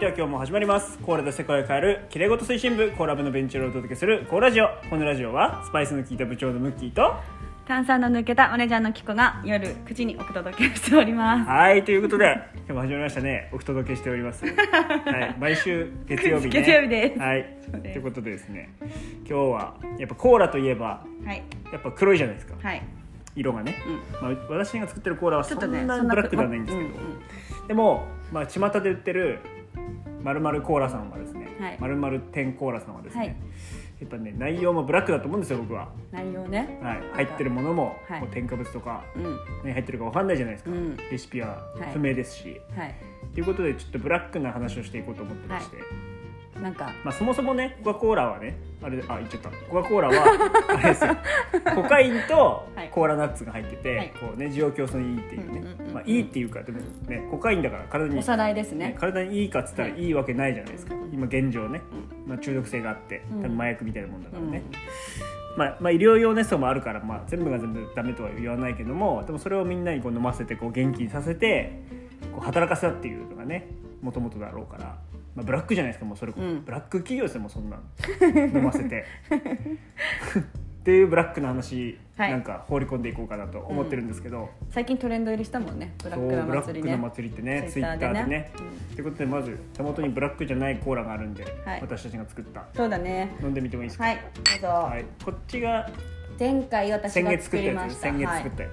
では今日も始まります。コーラで世界を変えるきれいごと推進部コーラ部のベンチをお届けするコーラジオ。このラジオはスパイスの効いた部長のムッキーと炭酸の抜けたマネージャーのキコが夜9時にお届けしております。はい。ということで今日も始まりましたね。お届けしております。はい。毎週月曜日ね。月曜日です。はい。ということでですね。今日はやっぱコーラといえばはい。やっぱ黒いじゃないですか。はい。色がね、うん。まあ、私が作ってるコーラはそんなそんなブラックではないんですけど、うんうん。でも、まあ、巷で売ってるまるまるコーラさんはですねはい。まるまる天コーラさんはですね、はい。やっぱね内容もブラックだと思うんですよ僕は、内容ね。はい、入ってるものも,、はい。もう添加物とかうん。何入ってるかわかんないじゃないですか、うん。レシピははい。不明ですし、はい。ということでちょっとブラックな話をしていこうと思ってまして、なんかまあ、そもそもねコカ・コーラはねあれあ言っちゃった。コカ・コーラは あれですよ。コカインとはい。コーラナッツが入ってて、はい。こうね需要競争にいいっていうね、まあ、いいっていうかでもねコカインだから体におさらいですね。ね体にいいかっつったらはい。いいわけないじゃないですか、今現状ね、まあ、中毒性があってうん。多分麻薬みたいなもんだからね、うんまあ、まあ医療用ネストもあるから、まあ、全部が全部ダメとは言わないけどもでもそれをみんなにこう飲ませてこう元気にさせてこう働かせたっていうのがねもともとだろうから、まあ、ブラックじゃないですかもうそれこそ、うん。ブラック企業ですよもうそんなの飲ませて。っていうブラックな話、はい。なんか放り込んでいこうかなと思ってるんですけど、最近トレンド入りしたもんねブラックブラッ祭りね。クな祭りってねツイッターでね。ということでまず手元にブラックじゃないコーラがあるんで、はい。私たちが作った。そうだね。飲んでみてもいいですか、はい。どうぞ、はい。こっちが前回私先が月作ったやつ。作りました先月はい作ったやつ、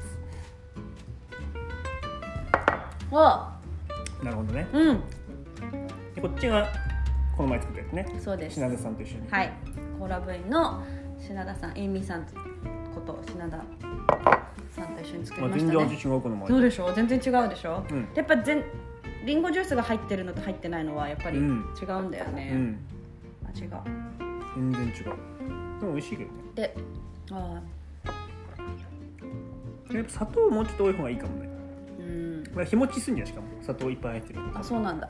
お。なるほどね。うん。でこっちがこの前作ったやつね。そうです。品田さんと一緒に。はい。コーラ部員の品田さんエイミーさんこと品田さんと一緒に作まあ、りましたね。全然味違うこの前。どうでしょう？全然違うでしょ、うん。やっぱ全リンゴジュースが入ってるのと入ってないのはやっぱり違ううんんだよね、うん。味が全然違う。でも美味しいけどね。であやっぱ砂糖もうちょっと多い方がいいかもね。ーうん。これ日持ちすんじゃんしかも。砂糖いっぱい入ってるあそうなんだ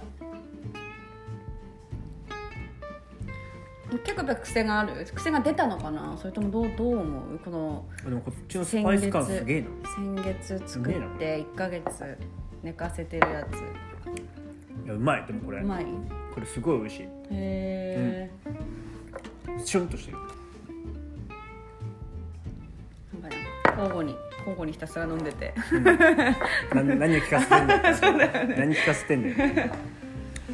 結構やっぱ癖がある？癖が出たのかな？それともどうどう思う？このあでもこっちのスパイス感すげえな。先月作って1ヶ月寝かせてるやいやうまいでもこれ。つうまい？これすごい美味しい。へえ、シュンとしてる。なんかね交互に交互にひたすら飲んでて。な何を聞かせてんだよ。何聞かせてんだよ。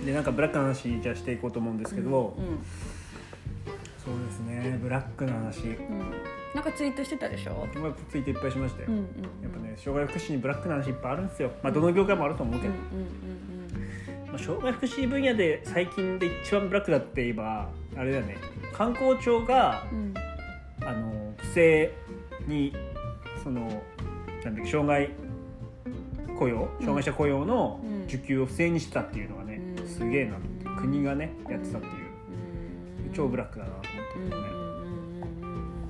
でなんかブラックな話じゃあしていこうと思うんですけど、うんそうですねブラックな話。うん。なんかツイートしてたでしょ？まあツイートいっぱいしましたよ、うんうんやっぱね障害福祉にブラックな話いっぱいあるんですよ。まあどの業界もあると思うけど、うんうんまあ、障害福祉分野で最近で一番ブラックだって言えばあれだよね。観光庁がうん。うんあの不正にそのなんだっけ障害雇用？障害者雇用のうん。受給を不正にしてたっていうのがね、うん。すげえなって。国がねやってたっていう、うん。超ブラックだな。ってね、うんうんうん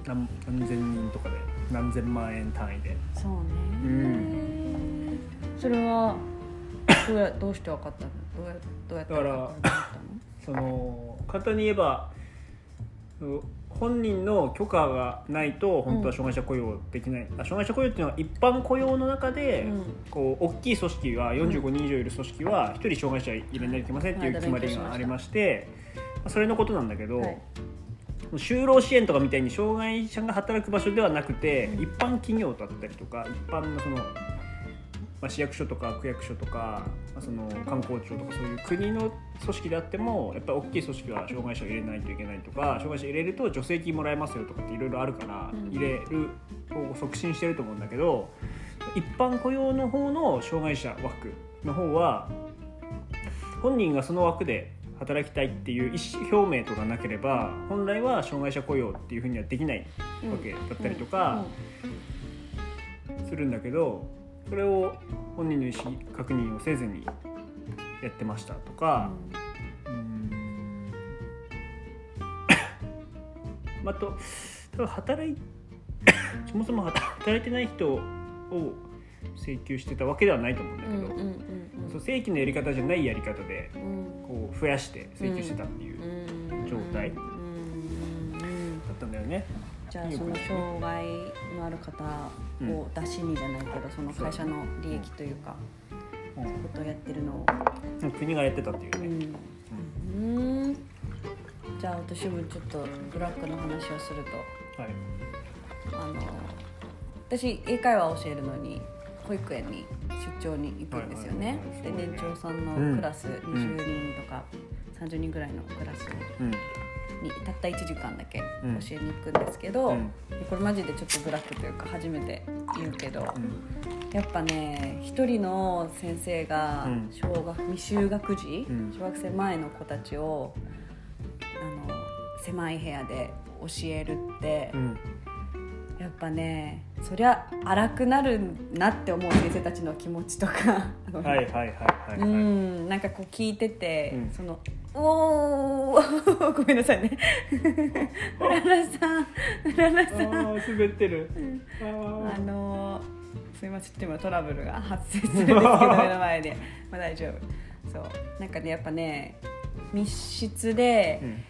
何何千人とかで何千万円単位でそうね、うんそれはどうやどうして分かったのどうやどうやって分かったその簡単に言えば本人の許可がないと本当は障害者雇用できない、あ障害者雇用っていうのは一般雇用の中で、うん。こう大きい組織が45人以上いる組織は1人障害者入れないといけませんっていうはい決まりがありまして、まあそれのことなんだけど、はい就労支援とかみたいに障害者が働く場所ではなくて、うん一般企業だったりとか一般のその、まあ、市役所とか区役所とか、まあ、その観光庁とかそういう国の組織であってもやっぱり大きい組織は障害者を入れないといけないとか障害者入れると助成金もらえますよとかっていろいろあるから、うん。入れるを促進してると思うんだけど一般雇用の方の障害者枠の方は本人がその枠で働きたいっていう意思表明とかなければ本来は障害者雇用っていうふうにはできないわけだったりとかするんだけどそれを本人の意思確認をせずにやってましたとか、ああと働い そもそも働いてない人を請求してたわけではないと思うんだけど、うんうんうんそう正規のやり方じゃないやり方でこう増やして請求してたっていううん。状態だったんだよね。じゃあその障害のある方を出しにじゃないけどその会社の利益というかう。ん。ことをやってるのを、国がやってたっていうね、うん、うん。じゃあ私もちょっとブラックの話をすると。はい。あの私英会話を教えるのに保育園に出張に行くんですよね。ではい年長さんうんのクラス20人とか30人ぐらいのクラスうん。にたった1時間だけ教うん。えに行くんですけど、うん。これマジでちょっとブラックというか初めて言うけど、うん。やっぱね一人の先生がうん。小学未就学児、うん。小学生前の子たちをあの狭い部屋で教えるって、うん。やっぱねそりゃ荒くなるなって思う先生たちの気持ちとか。はいはいはいはいうはい。んなんかこう聞いてて、うん。そのおー ごめんなさいね。うららさんうららさん。滑ってる。ああー。のーすいませんちょっと今トラブルが発生するんですけど目の前で、まあ、大丈夫。そう。なんかねやっぱね密室でうん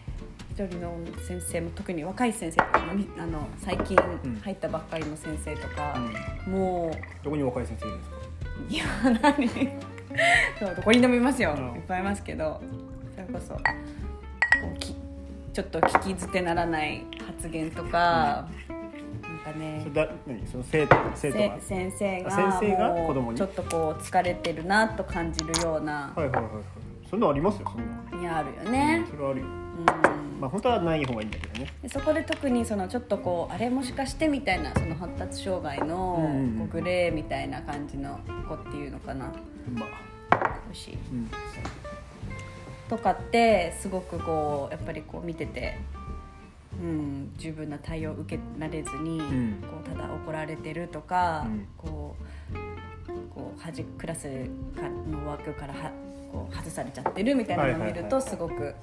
一人の先生も特に若い先生とかみあの最近うん。入ったばっかりの先生とか、うん。もどこに若い先生いるんですか？ういや何 そうどこにでもいますよ、うん。いっぱいいますけどそれこそこうきちょっと聞き捨てならない発言とか、なんかねそれだ何？その生徒生徒が？せ先生があ先生が？子供に？ちょっとこう疲れてるなと感じるような、はいはいはいはい。そんなのありますよそんないやあるよね、それはあるよ。うんまあ本当はない方がいいんだけどね。でそこで特にそのちょっとこうあれもしかしてみたいなその発達障害のこうグレーみたいな感じの子っていうのかな。まあ。欲しい。うん。とかってすごくこうやっぱりこう見てて、うん、十分な対応を受けられずに、ん。こうただ怒られてるとか、うん。こうこうはじクラスかの枠からはこう外されちゃってるみたいなのを見るとすごく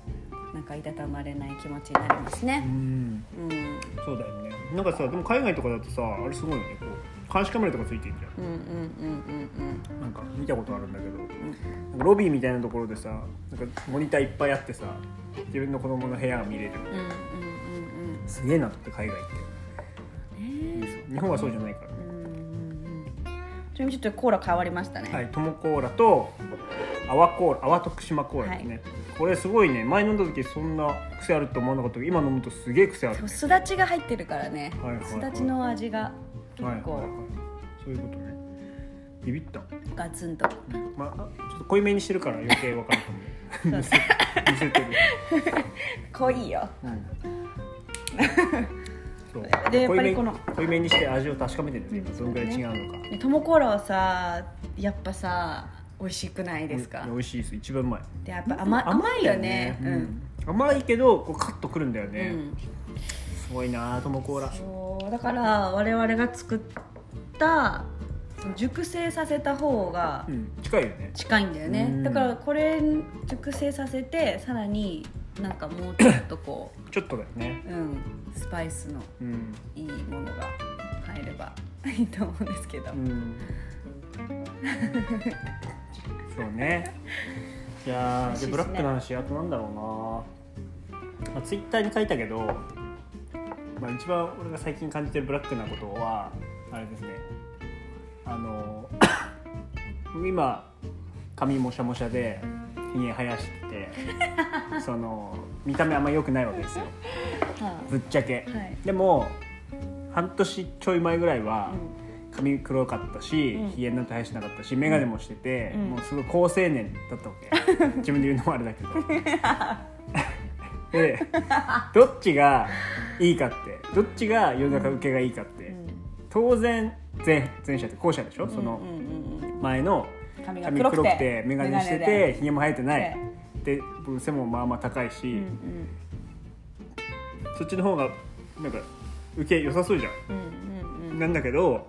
なんかいたたまれない気持ちになりますうね。ん。うん。そうだよね。なんかさでも海外とかだとさあれすごいよね。こう監視カメラとかついてるじゃん。うんうんうんうんなんか見たことあるんだけど、なんかロビーみたいなところでさなんかモニターいっぱいあってさ自分の子供の部屋が見れる。うんうんうんうん。すげえなって海外行って。うんね日本はそうじゃないかうんうんうんちなみにちょっとコーラ変わりましたね。らはいトモコーラと泡コーラ泡徳島コーラですね、これすごいね。前飲んだ時そんな癖あると思わなかったけど今飲むとすげえ癖あるね。すだちが入ってるからね、はいはいはい。すだちの味が結構。はいはいはい。そういうことね。ビビった、ガツンと、まあ、ちょっと濃いめにしてるから余計わかるかも見せ見せてる、濃いよ。うん、でやっぱりこの濃いめにして味を確かめてるんですよ今どんぐらい違うのか、でトモコーラはさやっぱさ美味しくないですか？美味しいです。一番うまい。でやっぱ甘甘いよね。ううん。ん、甘いけどこうカッとくるんだよね、うん。すごいなトモコーラ。そうだから我々が作った熟成させた方がうん近いよね。近いんだよね、うん。だからこれ熟成させてさらになんかもうちょっとこちょっとだよね。う、うん、スパイスのうん、いいものが入ればいいと思うんですけど、うん、そうね。いやでブラックの話あとなんだろうな、まあ、ツイッターに書いたけど、まあ、一番俺が最近感じてるブラックなことはあれですね。あの 今髪もしゃもしゃでひげ生やしてて その見た目あんま良くないわけですよ。はぶっちゃけ、はい。でも半年ちょい前ぐらいは、うん髪黒かったしうん。ひげなんて生やしてなかったし眼鏡もしてて、うん。もうすごい好青年だったわけ。自分で言うのもあれだけど。でどっちがいいかってどっちが世の中受けがいいかって、うん。当然前前者って後者でしょ、そのうんうんうん。前の髪黒くて眼鏡しててひげも生えてない。で背もまあまあ高いし、うんうん。そっちの方がなんか受け良さそうじゃん。うんうんうん。なんだけど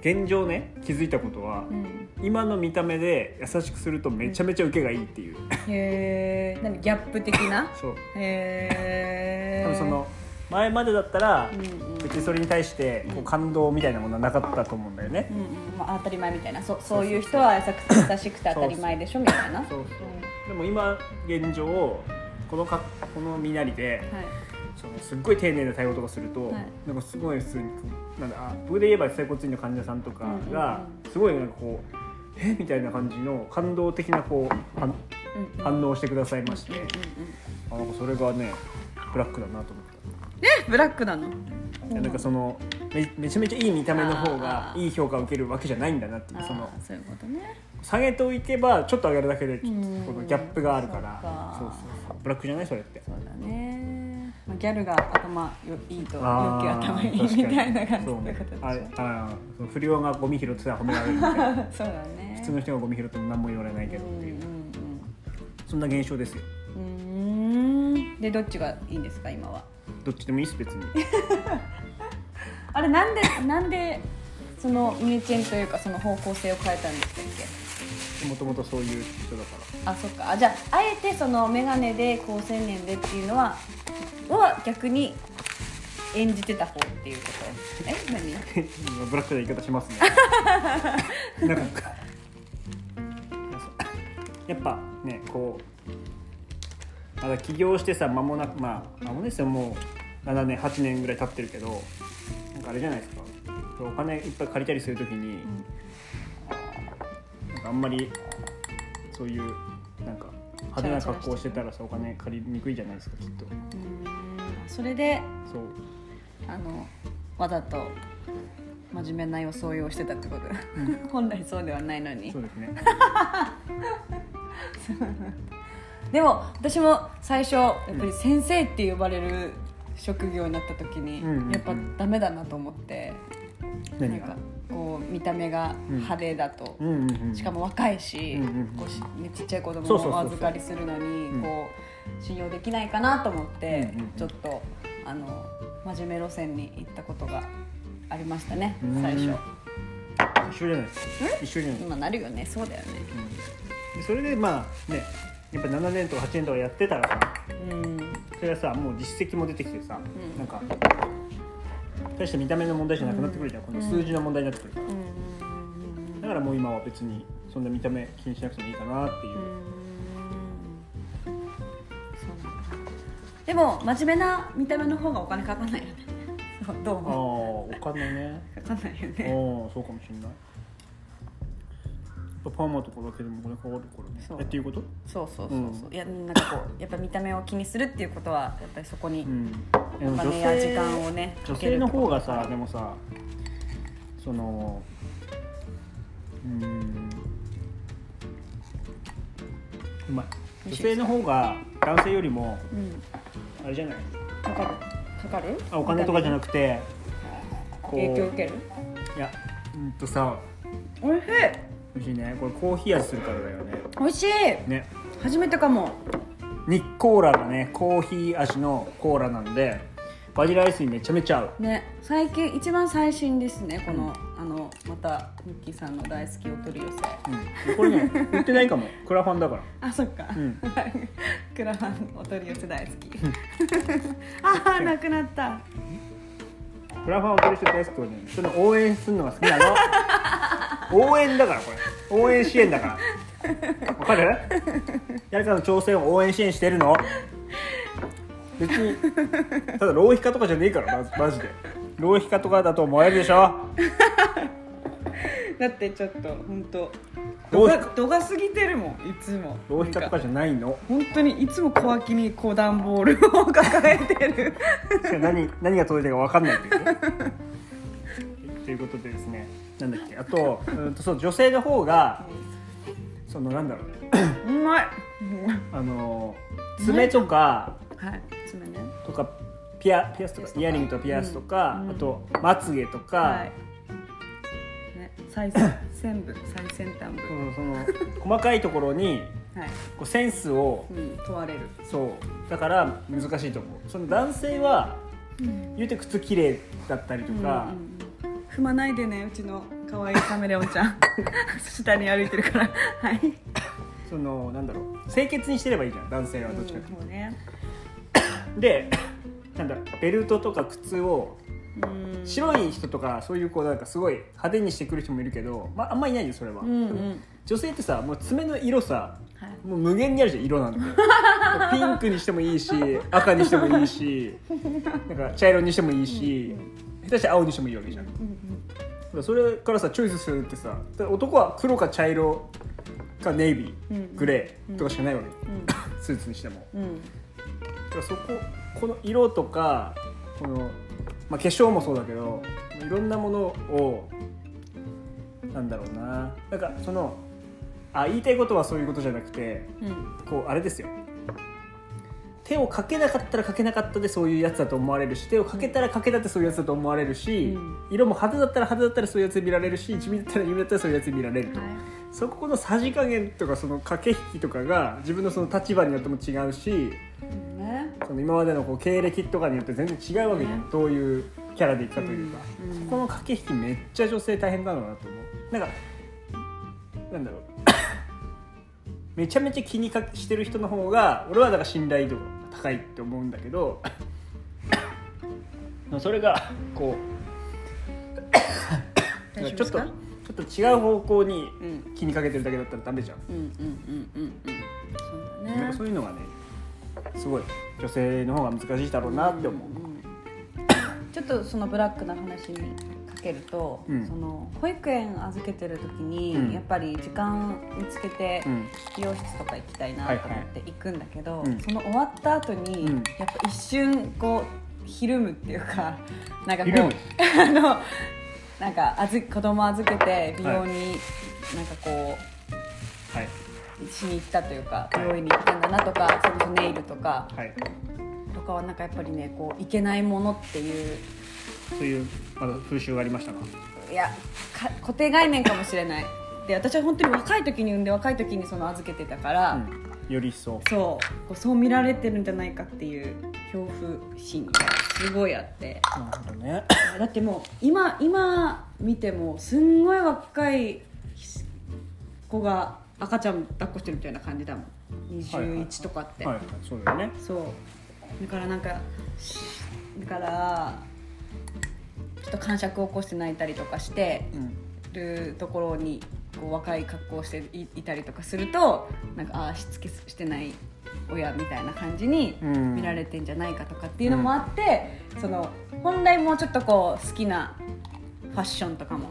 現状ね気づいたことは、うん。今の見た目で優しくするとめちゃめちゃ受けがいいっていう、へえ何ギャップ的な？そう。へえ多分その前までだったらうんうん。別にそれに対してこう感動みたいなものはなかったと思うんだよね。う、んうん。まあ、当たり前みたいな。そそういう人は優しく優しくて当たり前でしょみたいなそうそう。でも今現状このかこの身なりではいそのすっごい丁寧な対応とかすると、はい。なんかすごい普通になんだあ僕で言えば整骨院の患者さんとかがうんすごいなんかこうえみたいな感じの感動的なこうあうん反応してくださいまして、うんうんうん。あそれがねブラックだなと思っえブラックなの？なんかそのめめちゃめちゃいい見た目の方がいい評価を受けるわけじゃないんだなっていうそのそういうことね。下げておいてばちょっと上げるだけでこのギャップがあるから。そうそうそう。ブラックじゃない？それって。そうだね、まあ、ギャルが頭よいいとあー陽気頭いいみたいな感じとでしょ。あれあその不良がゴミ拾ってたら褒められるみたいな。そうだね。普通の人がゴミ拾っても何も言われないけどっていう。うんそんな現象ですよ。うん。でどっちがいいんですか今は？どっちでもいいです別に。あれなんでなんでそのミューチェンというかその方向性を変えたんでしたっけ？もともとそういう人だから。あそっか。あじゃああえてその眼鏡で高青年でっていうのはは逆に演じてた方っていうことえ何 ブラックな言い方しますね。なんかやっぱねこうまだ起業してさ間もなくまあ間もですよもう7年8年ぐらい経ってるけどなんかあれじゃないですか。お金いっぱい借りたりするときに、なんかあんまりそういうなんか派手な格好をしてたらさお金借りにくいじゃないですかきっと。うーんそれであのわざと真面目な装いをしてたってこと、本来そうではないのに。そうですね。でも私も最初やっぱり先生って呼ばれる職業になった時に、うんうんうん。やっぱダメだなと思って、何が？かこう見た目が派手だと、うんうんうんしかも若いし、うんうんうん。ちっちゃい子供をお預かりするのにうん。こう信用できないかなと思って、うんうんうん。ちょっとあの真面目路線に行ったことがありましたねうん。最初。一緒じゃないですか。一緒じゃない。今なるよね。そうだよね。でそれでまあねやっぱ7年とか8年とかやってたらさうん。それはさもう実績も出てきてさ、うん。なんか大して見た目の問題じゃなくなってくるじゃん、この数字の問題になってくるから、だからもう今は別にそんな見た目気にしなくてもいいかなっていう。でも真面目な見た目の方がお金かかんないよね。どうああ思お金ね。う かかんないよああねそうかもしれないパーマとかだけでもお金かかるからね。っていうこと？そうそうそうそう、いやなんかこうやっぱ見た目を気にするっていうことはやっぱりそこにうん。でおも金や時間をね女性の方がさでもさそのうん。うまい女性の方が男性よりもうん。あれじゃない？かかる？かかる？あお金とかじゃなくくてこう影響受ける？いやうんとさおいしい美味しいね。これコーヒー味するからだよね。おいしい。ね。初めてかも。ニッコーラがね。コーヒー味のコーラなんでバニラアイスにめちゃめちゃ合う。ね。最近一番最新ですね。この、あのまたミッキーさんの大好きお取り寄せ。うん、これね 売ってないかも。クラファンだから。あそっか、うん。クラファンお取り寄せ大好き。ああなくなった。クラファンを取りして大好きはねその応援するのが好きなの応援だからこれ。応援支援だから。わかる？誰かの挑戦を応援支援してるの？別にただ浪費家とかじゃねえからマジで。浪費家とかだと思えるでしょ？だってちょっと本当度が度が過ぎてるもんいつも。浪費家とかじゃないの？本当にいつも小脇にこう段ボールを抱えてる。何何が届いたか分かんないっていうね。ということでですねなんだっけ？あとうんとそう女性の方がそのなんだろう。うまい。あの爪とかはい。爪ね。とかピアピアスとかイヤリングとかピアスとか、うん。あとまつげとか、はい。ね最先 部最先端部。そのその細かいところにはい、こうセンスをうん、問われる。そう。だから難しいと思う。その男性は言うて靴綺麗だったりとか、うんうん踏まないでねうちの可愛いカメレオンちゃん。下に歩いてるから。はい。そのなんだろう。清潔にしてればいいじゃん。男性はどっちかっていうと。そうね。でなんだベルトとか靴をうん。白い人とかそういうこうなんかすごい派手にしてくる人もいるけど、まあ、あんまいないよそれは、うんうん。女性ってさもう爪の色さはい。もう無限にあるじゃん色なんて。ピンクにしてもいいし赤にしてもいいしなんか茶色にしてもいいし下手したら青にしてもいいわけじゃん。うんそれからさチョイスするってさ男は黒か茶色かかネイビー、うんグレーとかしかないわけ、うん。スーツにしても。うん。だからそここの色とかこの、まあ、化粧もそうだけどいろんなものをなんだろうな。なんかそのあ言いたいことはそういうことじゃなくてうん。こうあれですよ手をかけなかったらかけなかったでそういうやつだと思われるし手をかけたらかけたってそういうやつだと思われるし、うん。色も派手だったら派手だったらそういうやつで見られるし地味だったら地味だったらそういうやつで見られると、はいそこのさじ加減とかその駆け引きとかが自分のその立場によっても違うしね。その今までのこう経歴とかによって全然違うわけじゃん、ねどういうキャラでいくかというか、うん。うん。そこの駆け引きめっちゃ女性大変だろうなと思う。なんかなんだろうめちゃめちゃ気にかしてる人の方が俺はだから信頼度が高いって思うんだけど それがこうちょっとちょっと違う方向にうん。気にかけてるだけだったらダメじゃん、そういうのがねすごい女性の方が難しいだろうなって思う、ん。ちょっとそのブラックな話にかけると、うん。その保育園預けてる時に、うん。やっぱり時間見つけて、うん。美容室とか行きたいなと思って行くんだけど、うん。その終わった後に、うん。やっぱ一瞬こうひるむっていうか なんかこう あのなんかあず子供預けて美容になんかこう、はい。しに行ったというかはい。美容院に行ったんだなとか、それこそネイルとかはい。とかはなんかやっぱりねこういけないものっていうそういうまだ風習がありましたか？いやか固定概念かもしれない。で私は本当に若い時に産んで若い時にその預けてたから、うん。よりそう。こうそう見られてるんじゃないかっていう恐怖心がすごいあって。なるほどね。だってもう今今見てもすんごい若い子が赤ちゃん抱っこしてるみたいな感じだもん。はいはい21とかって、はいはいそうだよね。そう。だからなんかしだからっと感触を起こして泣いたりとかしてうん。るところにこう若い格好をしていいたりとかするとなんかああしつけしてない親みたいな感じにうん。見られてんじゃないかとかっていうのもあって、その本来もうちょっとこう好きなファッションとかも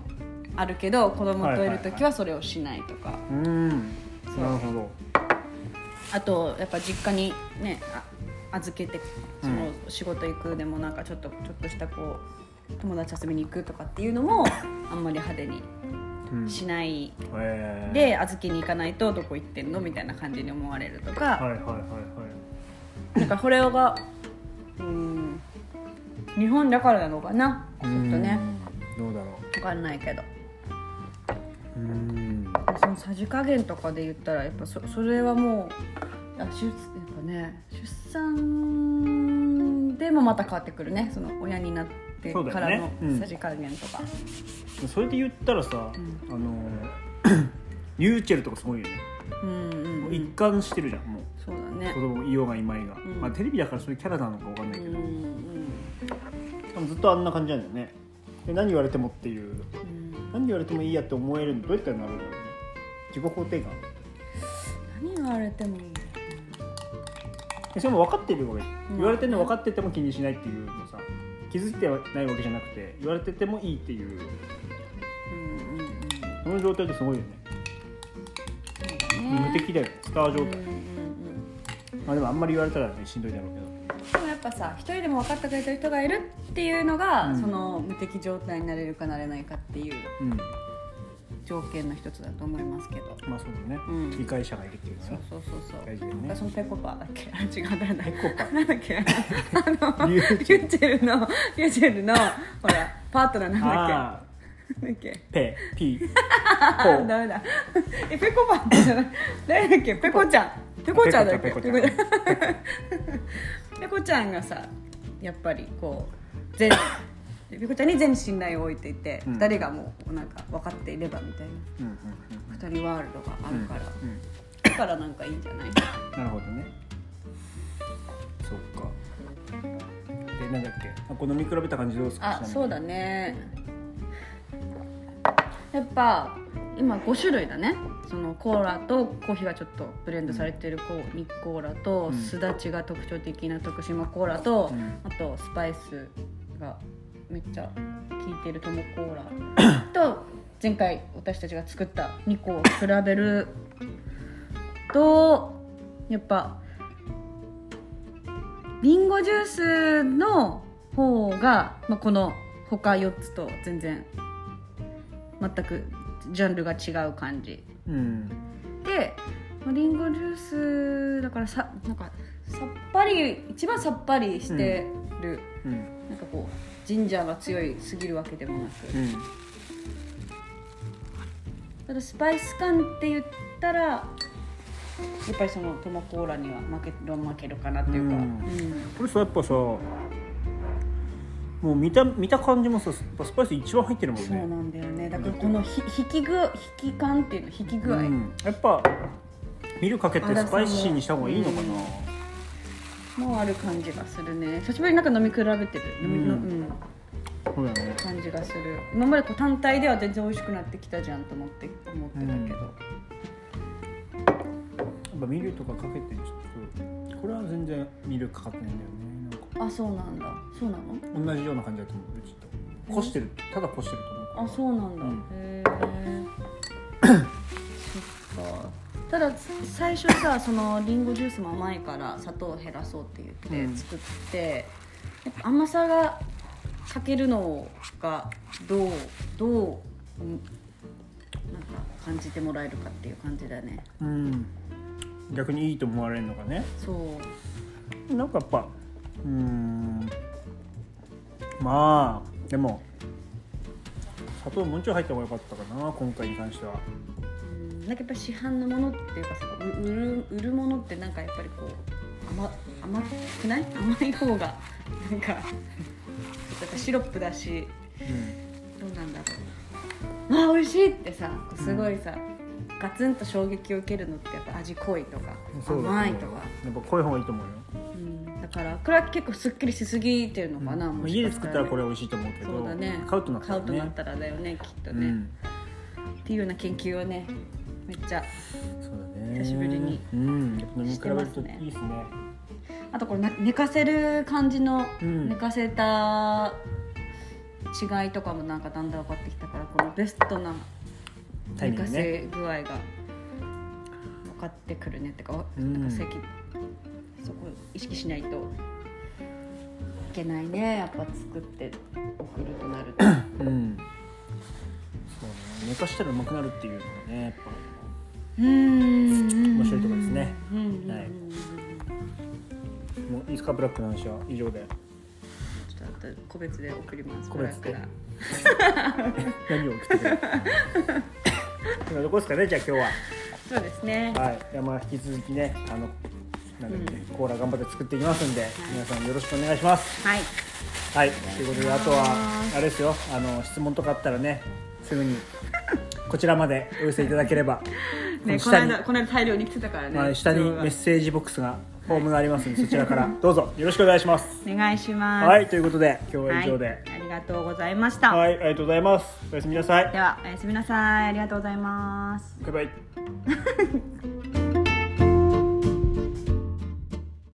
あるけど子供といる時はそれをしないとか、なるほど。あとやっぱ実家にねあ預けてそのうん。仕事行くでもなんかちょっとちょっとしたこう友達遊びに行くとかっていうのもあんまり派手にうんしないへー。で預けに行かないとどこ行ってんのみたいな感じに思われるとか、はいはいはいはい。なんかこれがうん日本だからなのかな？ちょっとね。うん。どうだろ分かんないけど。ううん。そのさじ加減とかで言ったらやっぱそそれはもうあ出やっぱね出産でもまた変わってくるね。その親になってそうだよからのさじ加減とか、それで言ったらさ、ん。あの リューチェルとかすごいよね、うん、一貫してるじゃんもう。そうだね。子供いようがいまいが、ん。まあテレビだからそういうキャラなのかわかんないけど、うんうん多分ずっとあんな感じなんだよね。で何言われてもっていう。うん。何言われてもいいやって思えるのどうやったらなるんだろうね自己肯定感。何言われてもいい？でそれも分かってるわけ、うん。言われてるの分かってても気にしないっていうのさ気づいてはないわけじゃなくて言われててもいいっていう。うんうんうんその状態ってすごいよね。そう無敵だよ。スター状態、まあでもあんまり言われたらねしんどいだろうけど。でもやっぱさ一人でも分かってくれてる人がいるっていうのが、うんその無敵状態になれるかなれないかっていううん条件の一つだと思いますけど。まあそうだね、うん。理解者がいるっていうのはね。そうそうそうそう。大事だよね。そのペコパ。だっけあ違う誰だ。ペコパ。なんだっけ？あのリューチェルのリューチェルのほらパートナーなんだっあけペピあポダメだえペコパってじゃない誰だっけペコちゃんペコちゃんだっけペコちゃんペコちゃんがさやっぱりこう全ペコちゃんに全信頼を置いていて、うん。二人がもうなんか分かっていればみたいなうんうん二人ワールドがあうんるから、うんうんだからなんかいいんじゃない？なるほどね。そっか。でなんだっけ？あこの見比べた感じどうですか？あそうだね。やっぱ今5種類だね。そのコーラとコーヒーがちょっとブレンドされてるミコーラと、うん。すだちが特徴的な徳島コーラと、うん。あとスパイスがめっちゃ効いてるトモコーラ。と前回私たちが作った2個を比べるとやっぱリンゴジュースの方が、まあ、この他4つと全然全くジャンルが違う感じ。うん。でまあリンゴジュースだからさなんかさっぱり一番さっぱりしてる、うん。なんかこうジンジャーが強いすぎるわけでもなく、うん。ただスパイス感って言ったらやっぱりそのトマコーラには負ける負けるかなっていうか、うん。うん。これさやっぱさもう見た見た感じもさやっぱスパイス一番入ってるもんね。そうなんだよね。だからこのひ引き具引き感っていうの引き具合、うん。やっぱミルかけてスパイシーにした方がいいのかな、もある感じがするね。久しぶりになんか飲み比べてる。飲みの、ううん。んそうだよね。感じがする。今までこう単体では全然美味しくなってきたじゃんと思って思ってたけど、やっぱミルとかかけてちょっとこれは全然ミルかかってないんだよね。なんか。あそうなんだ。そうなの？同じような感じだと思ううちと。こしてる。ただこしてると思う。あそうなんだ、うん。へえ そっかただ最初さそのリンゴジュースも甘いから砂糖を減らそうって言うんって作って、やっぱ甘さがかけるのがどうどううんなんか感じてもらえるかっていう感じだね。うん。逆にいいと思われるのがね。そう。なんかやっぱうーん。まあでも砂糖もうちょい入った方が良かったかな今回に関しては。うんなんかやっぱり市販のものっていうか売る売るものってなんかやっぱりこう甘甘くない甘い方がなんか シロップだしどうなんだろう。あー美味しいってさすごいさ、ガツンと衝撃を受けるのってやっぱ味濃いとか甘いとか、やっぱ濃い方がいいと思うよ。うん、だからこれは結構すっきりしすぎてるのかな、もし家で作ったらこれ美味しいと思うけどそうだね。買うとなったらね。買うとなったらだよねきっとね、っうん。ていうような研究をねめっちゃそうだね。久しぶりにしてますね。いいですね。あとこれな寝かせる感じの、うん。寝かせた違いとかもなんかだんだん分かってきたからこのベストな寝かせ具合が分かってくるねってか、うん。なんか席そこ意識しないといけないね。やっぱ作って送るとなると。うん。そうね。寝かしたらうまくなるっていうのがねやっぱ面白いところですね。うん。うんうんはい。もういいですかブラックの話は以上で。ちょっと後個別で送ります。個別で。何を送ってる今どこですかねじゃあ今日は。そうですね。はい、じゃあまあ引き続きね、あの、なんだっけ、コーラ頑張って作っていきますんで、皆さんよろしくお願いします。はい。はい、ということで、あとは、あれですよ、あの、質問とかあったらね、すぐに。こちらまでお寄せいただければ。ね、この間、この間大量に来てたからね、まあ、下にメッセージボックスが、フォームがありますので、そちらからどうぞよろしくお願いします。お願いしますはい、ということで、今日は以上で。はい、ありがとうございました、はい、ありがとうございます。おやすみなさい。ではおやすみなさいありがとうございますバイバイ。